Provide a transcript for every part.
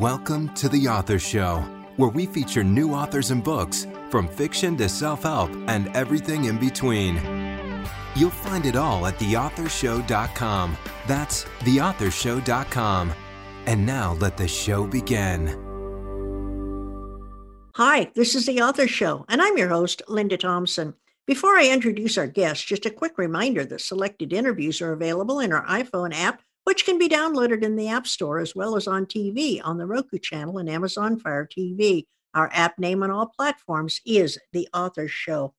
Welcome to The Author Show, where we feature new authors and books, from fiction to self help and everything in between. You'll find it all at theauthorshow.com. That's theauthorshow.com. And now let the show begin. Hi, this is The Author Show, and I'm your host, Linda Thompson. Before I introduce our guests, just a quick reminder that selected interviews are available in our iPhone app which can be downloaded in the App Store as well as on TV on the Roku channel and Amazon Fire TV. Our app name on all platforms is The Author Show.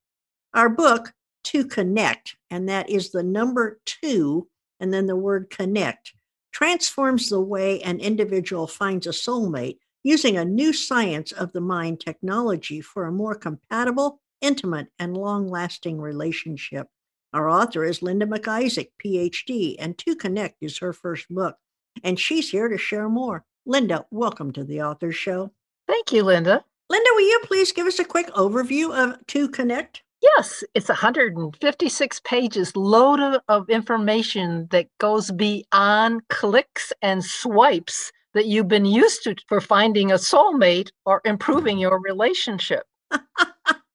Our book, 2Connect, and that is the number two and then the word connect, transforms the way an individual finds a soulmate using a new science of the mind technology for a more compatible, intimate, and long lasting relationship. Our author is Linda McIsaac, PhD, and 2Connect is her first book. And she's here to share more. Linda, welcome to the Author Show. Thank you, Linda. Linda, will you please give us a quick overview of 2Connect? Yes, it's 156 pages loaded of information that goes beyond clicks and swipes that you've been used to for finding a soulmate or improving your relationship.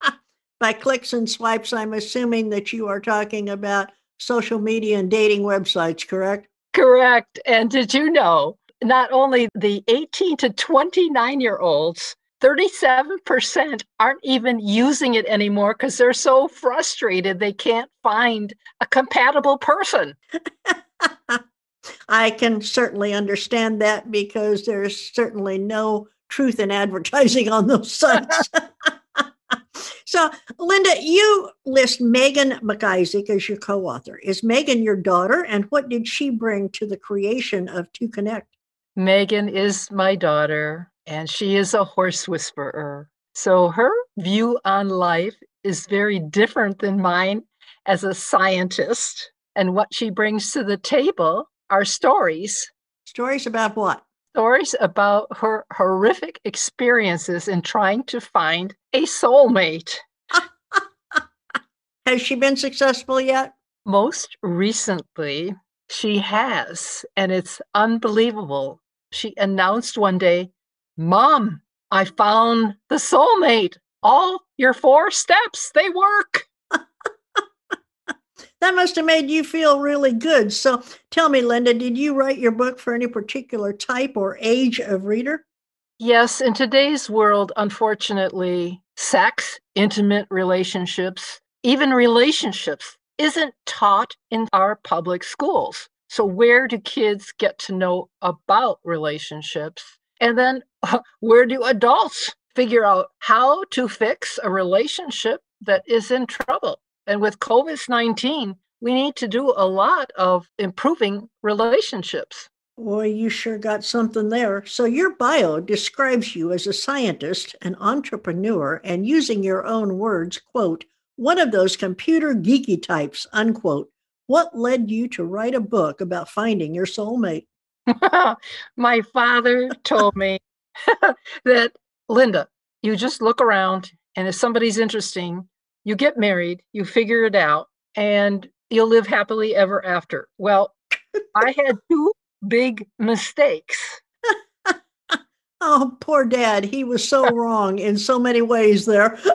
by clicks and swipes, I'm assuming that you are talking about social media and dating websites, correct? Correct. And did you know not only the 18 to 29 year olds, 37% aren't even using it anymore because they're so frustrated they can't find a compatible person. I can certainly understand that because there's certainly no truth in advertising on those sites. So, Linda, you list Megan McIsaac as your co author. Is Megan your daughter, and what did she bring to the creation of 2Connect? Megan is my daughter, and she is a horse whisperer. So, her view on life is very different than mine as a scientist. And what she brings to the table are stories. Stories about what? Stories about her horrific experiences in trying to find a soulmate. has she been successful yet? Most recently, she has, and it's unbelievable. She announced one day, Mom, I found the soulmate. All your four steps, they work that must have made you feel really good. So tell me, Linda, did you write your book for any particular type or age of reader? Yes, in today's world, unfortunately, sex, intimate relationships, even relationships isn't taught in our public schools. So, where do kids get to know about relationships? And then, where do adults figure out how to fix a relationship that is in trouble? And with COVID 19, we need to do a lot of improving relationships. Boy, you sure got something there. So, your bio describes you as a scientist, an entrepreneur, and using your own words, quote, one of those computer geeky types, unquote. What led you to write a book about finding your soulmate? My father told me that, Linda, you just look around, and if somebody's interesting, you get married, you figure it out, and you'll live happily ever after. Well, I had two big mistakes. oh, poor dad. He was so wrong in so many ways there.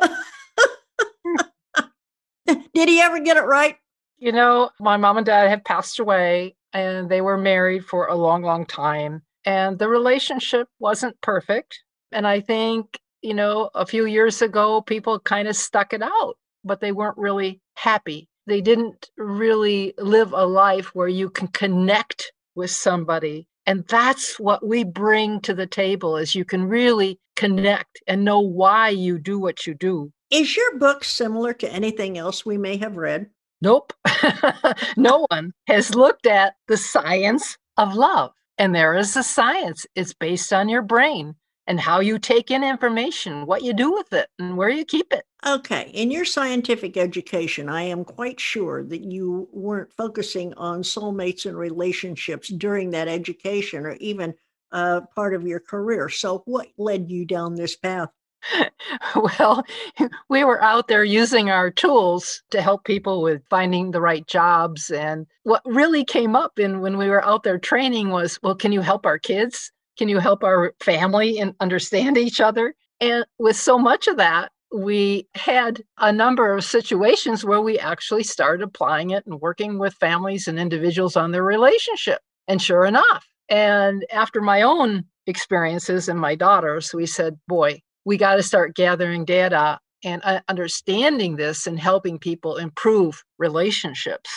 Did he ever get it right? You know, my mom and dad have passed away and they were married for a long, long time. And the relationship wasn't perfect. And I think you know, a few years ago, people kind of stuck it out, but they weren't really happy. They didn't really live a life where you can connect with somebody. And that's what we bring to the table is you can really connect and know why you do what you do. Is your book similar to anything else we may have read? Nope. no one has looked at the science of love. And there is a science. It's based on your brain and how you take in information, what you do with it, and where you keep it. Okay. In your scientific education, I am quite sure that you weren't focusing on soulmates and relationships during that education or even uh, part of your career. So, what led you down this path? well, we were out there using our tools to help people with finding the right jobs. And what really came up in when we were out there training was, well, can you help our kids? Can you help our family and understand each other? And with so much of that, we had a number of situations where we actually started applying it and working with families and individuals on their relationship. And sure enough, and after my own experiences and my daughter's, we said, boy, we got to start gathering data and uh, understanding this and helping people improve relationships.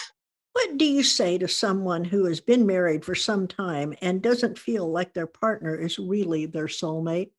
What do you say to someone who has been married for some time and doesn't feel like their partner is really their soulmate?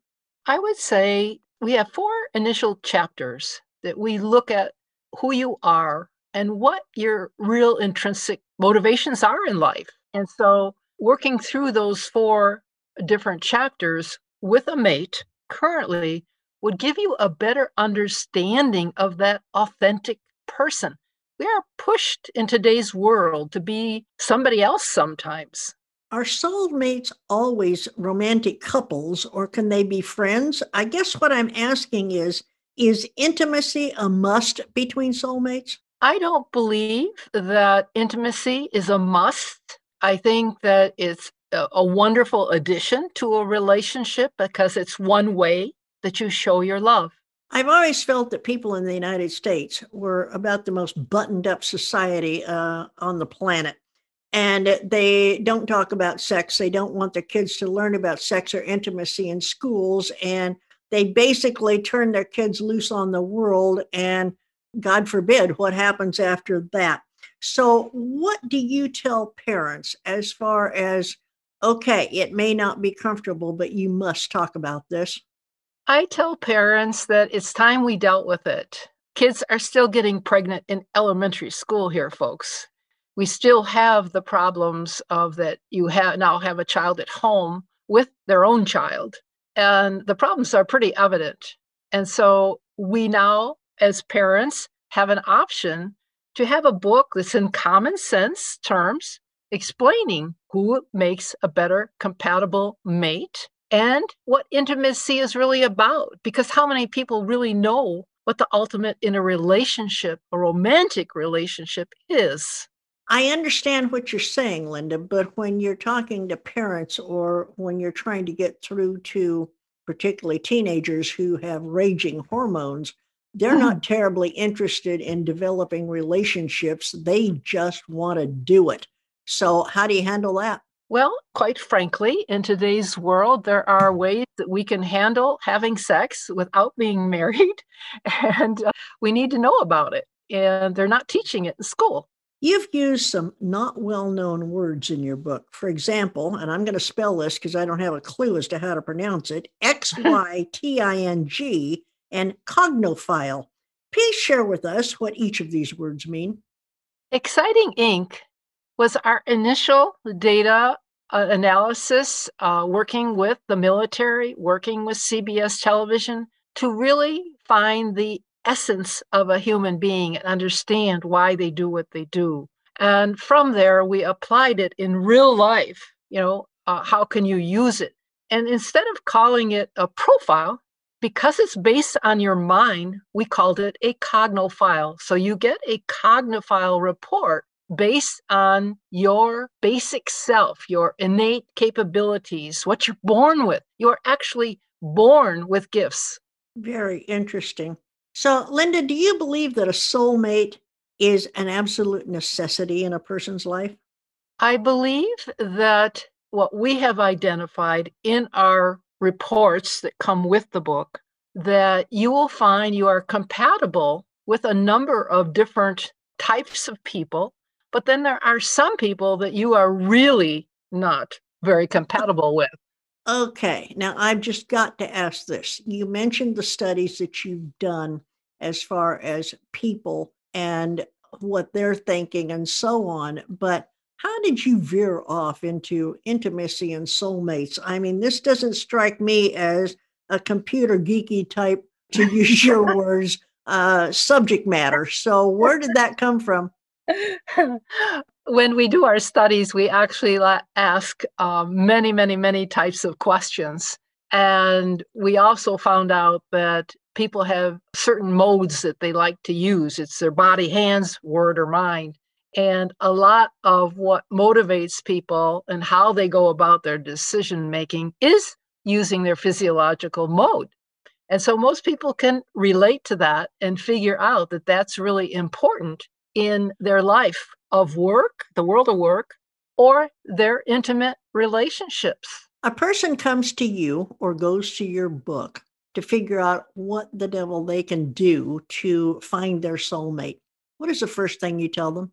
I would say we have four initial chapters that we look at who you are and what your real intrinsic motivations are in life. And so, working through those four different chapters with a mate currently would give you a better understanding of that authentic person. We are pushed in today's world to be somebody else sometimes. Are soulmates always romantic couples or can they be friends? I guess what I'm asking is is intimacy a must between soulmates? I don't believe that intimacy is a must. I think that it's a, a wonderful addition to a relationship because it's one way that you show your love. I've always felt that people in the United States were about the most buttoned up society uh, on the planet. And they don't talk about sex. They don't want their kids to learn about sex or intimacy in schools. And they basically turn their kids loose on the world. And God forbid what happens after that. So, what do you tell parents as far as, okay, it may not be comfortable, but you must talk about this? I tell parents that it's time we dealt with it. Kids are still getting pregnant in elementary school here, folks. We still have the problems of that you have now have a child at home with their own child, and the problems are pretty evident. And so we now, as parents, have an option to have a book that's in common sense terms explaining who makes a better compatible mate and what intimacy is really about. Because how many people really know what the ultimate in a relationship, a romantic relationship, is? I understand what you're saying, Linda, but when you're talking to parents or when you're trying to get through to particularly teenagers who have raging hormones, they're not mm-hmm. terribly interested in developing relationships. They just want to do it. So, how do you handle that? Well, quite frankly, in today's world, there are ways that we can handle having sex without being married, and uh, we need to know about it. And they're not teaching it in school. You've used some not well known words in your book. For example, and I'm going to spell this because I don't have a clue as to how to pronounce it X Y T I N G and cognophile. Please share with us what each of these words mean. Xyting Inc was our initial data uh, analysis, uh, working with the military, working with CBS television to really find the essence of a human being and understand why they do what they do. And from there, we applied it in real life. You know, uh, how can you use it? And instead of calling it a profile, because it's based on your mind, we called it a cognophile. So you get a cognophile report based on your basic self, your innate capabilities, what you're born with. You're actually born with gifts. Very interesting. So, Linda, do you believe that a soulmate is an absolute necessity in a person's life? I believe that what we have identified in our reports that come with the book that you will find you are compatible with a number of different types of people but then there are some people that you are really not very compatible with. Okay. Now I've just got to ask this. You mentioned the studies that you've done as far as people and what they're thinking and so on, but how did you veer off into intimacy and soulmates? I mean, this doesn't strike me as a computer geeky type, to use your words, uh, subject matter. So, where did that come from? when we do our studies, we actually ask um, many, many, many types of questions. And we also found out that people have certain modes that they like to use it's their body, hands, word, or mind. And a lot of what motivates people and how they go about their decision making is using their physiological mode. And so most people can relate to that and figure out that that's really important in their life of work, the world of work, or their intimate relationships. A person comes to you or goes to your book to figure out what the devil they can do to find their soulmate. What is the first thing you tell them?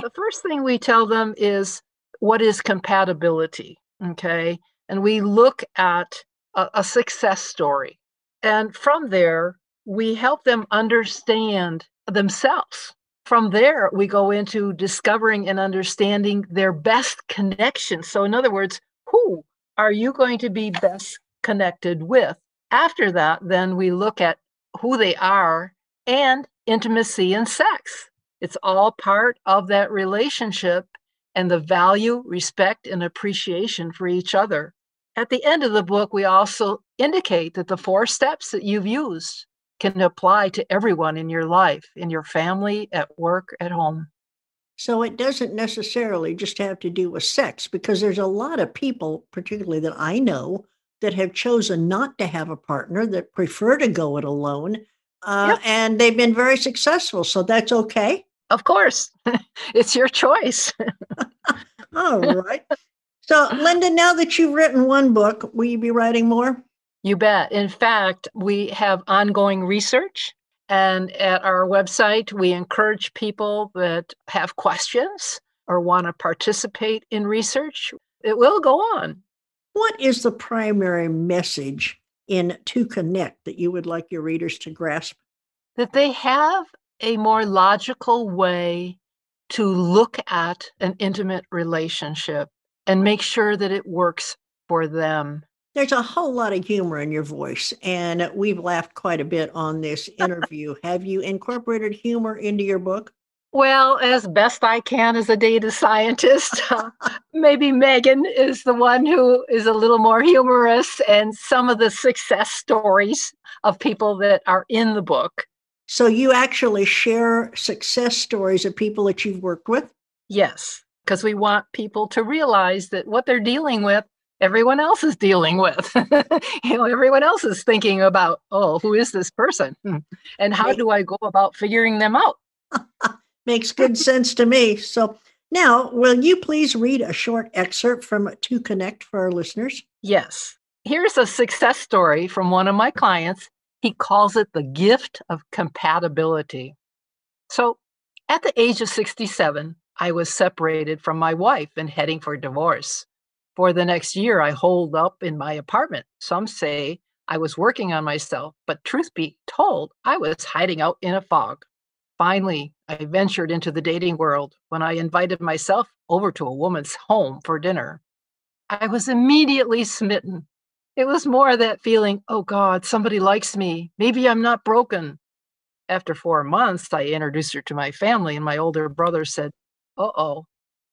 The first thing we tell them is what is compatibility? Okay. And we look at a, a success story. And from there, we help them understand themselves. From there, we go into discovering and understanding their best connection. So, in other words, who are you going to be best connected with? After that, then we look at who they are and intimacy and sex. It's all part of that relationship and the value, respect, and appreciation for each other. At the end of the book, we also indicate that the four steps that you've used can apply to everyone in your life, in your family, at work, at home. So it doesn't necessarily just have to do with sex, because there's a lot of people, particularly that I know, that have chosen not to have a partner, that prefer to go it alone. Uh, yep. And they've been very successful. So that's okay. Of course, it's your choice. All right. So, Linda, now that you've written one book, will you be writing more? You bet. In fact, we have ongoing research. And at our website, we encourage people that have questions or want to participate in research. It will go on. What is the primary message in 2Connect that you would like your readers to grasp? That they have a more logical way to look at an intimate relationship and make sure that it works for them. There's a whole lot of humor in your voice, and we've laughed quite a bit on this interview. Have you incorporated humor into your book? Well, as best I can as a data scientist. Uh, maybe Megan is the one who is a little more humorous, and some of the success stories of people that are in the book so you actually share success stories of people that you've worked with? Yes, because we want people to realize that what they're dealing with, everyone else is dealing with. you know, everyone else is thinking about, oh, who is this person? Hmm. And how do I go about figuring them out? Makes good sense to me. So now, will you please read a short excerpt from 2Connect for our listeners? Yes. Here's a success story from one of my clients he calls it the gift of compatibility. So, at the age of 67, I was separated from my wife and heading for divorce. For the next year, I holed up in my apartment. Some say I was working on myself, but truth be told, I was hiding out in a fog. Finally, I ventured into the dating world when I invited myself over to a woman's home for dinner. I was immediately smitten it was more that feeling, oh God, somebody likes me. Maybe I'm not broken. After four months, I introduced her to my family, and my older brother said, uh oh,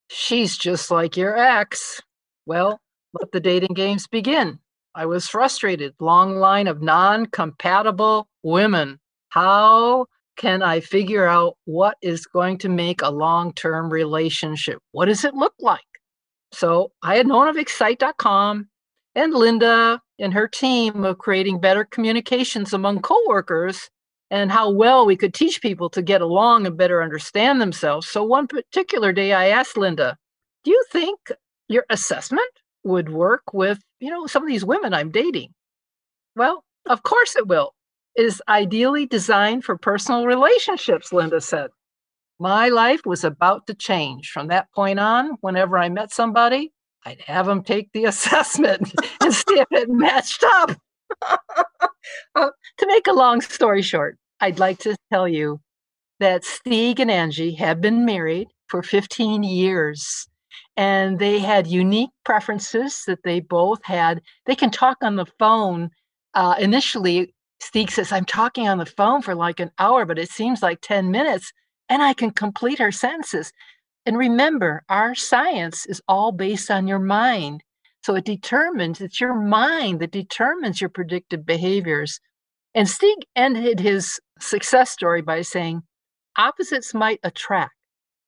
she's just like your ex. Well, let the dating games begin. I was frustrated. Long line of non compatible women. How can I figure out what is going to make a long term relationship? What does it look like? So I had known of Excite.com and Linda and her team of creating better communications among coworkers and how well we could teach people to get along and better understand themselves. So one particular day I asked Linda, "Do you think your assessment would work with, you know, some of these women I'm dating?" Well, of course it will. It is ideally designed for personal relationships, Linda said. My life was about to change from that point on. Whenever I met somebody, I'd have them take the assessment and see if it matched up. uh, to make a long story short, I'd like to tell you that Stieg and Angie have been married for 15 years and they had unique preferences that they both had. They can talk on the phone. Uh, initially, Stieg says, I'm talking on the phone for like an hour, but it seems like 10 minutes, and I can complete her sentences. And remember, our science is all based on your mind. So it determines, it's your mind that determines your predictive behaviors. And Stieg ended his success story by saying, opposites might attract,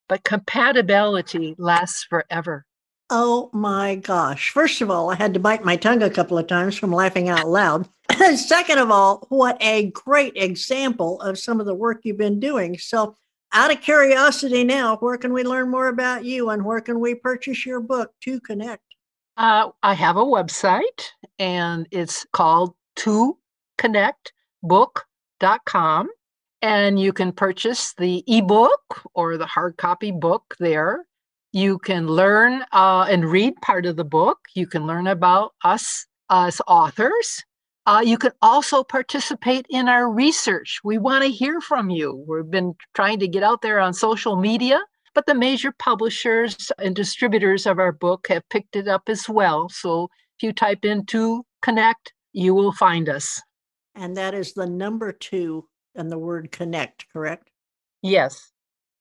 but compatibility lasts forever. Oh my gosh. First of all, I had to bite my tongue a couple of times from laughing out loud. Second of all, what a great example of some of the work you've been doing. So, out of curiosity now, where can we learn more about you and where can we purchase your book 2Connect? Uh, I have a website and it's called to connectbook.com and you can purchase the ebook or the hard copy book there. You can learn uh, and read part of the book. You can learn about us as authors. Uh, you can also participate in our research. We want to hear from you. We've been trying to get out there on social media, but the major publishers and distributors of our book have picked it up as well. So if you type in to Connect, you will find us. And that is the number two and the word connect, correct? Yes.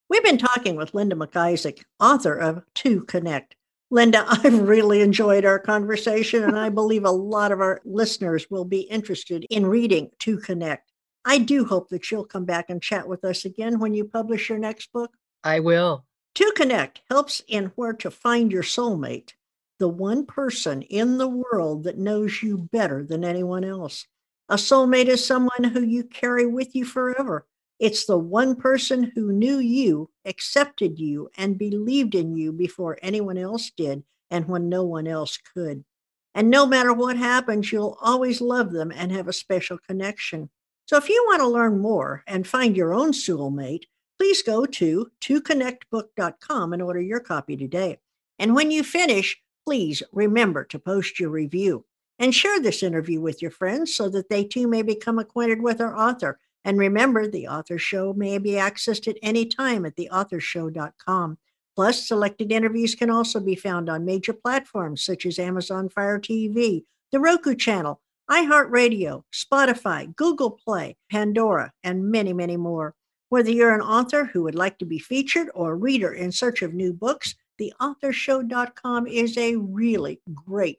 We've been talking with Linda McIsaac, author of 2Connect. Linda, I've really enjoyed our conversation, and I believe a lot of our listeners will be interested in reading 2Connect. I do hope that you'll come back and chat with us again when you publish your next book. I will. 2Connect helps in where to find your soulmate, the one person in the world that knows you better than anyone else. A soulmate is someone who you carry with you forever. It's the one person who knew you, accepted you, and believed in you before anyone else did and when no one else could. And no matter what happens, you'll always love them and have a special connection. So if you want to learn more and find your own soulmate, please go to toconnectbook.com and order your copy today. And when you finish, please remember to post your review and share this interview with your friends so that they too may become acquainted with our author. And remember, the author show may be accessed at any time at theauthorshow.com. Plus, selected interviews can also be found on major platforms such as Amazon Fire TV, the Roku channel, iHeartRadio, Spotify, Google Play, Pandora, and many, many more. Whether you're an author who would like to be featured or a reader in search of new books, theauthorshow.com is a really great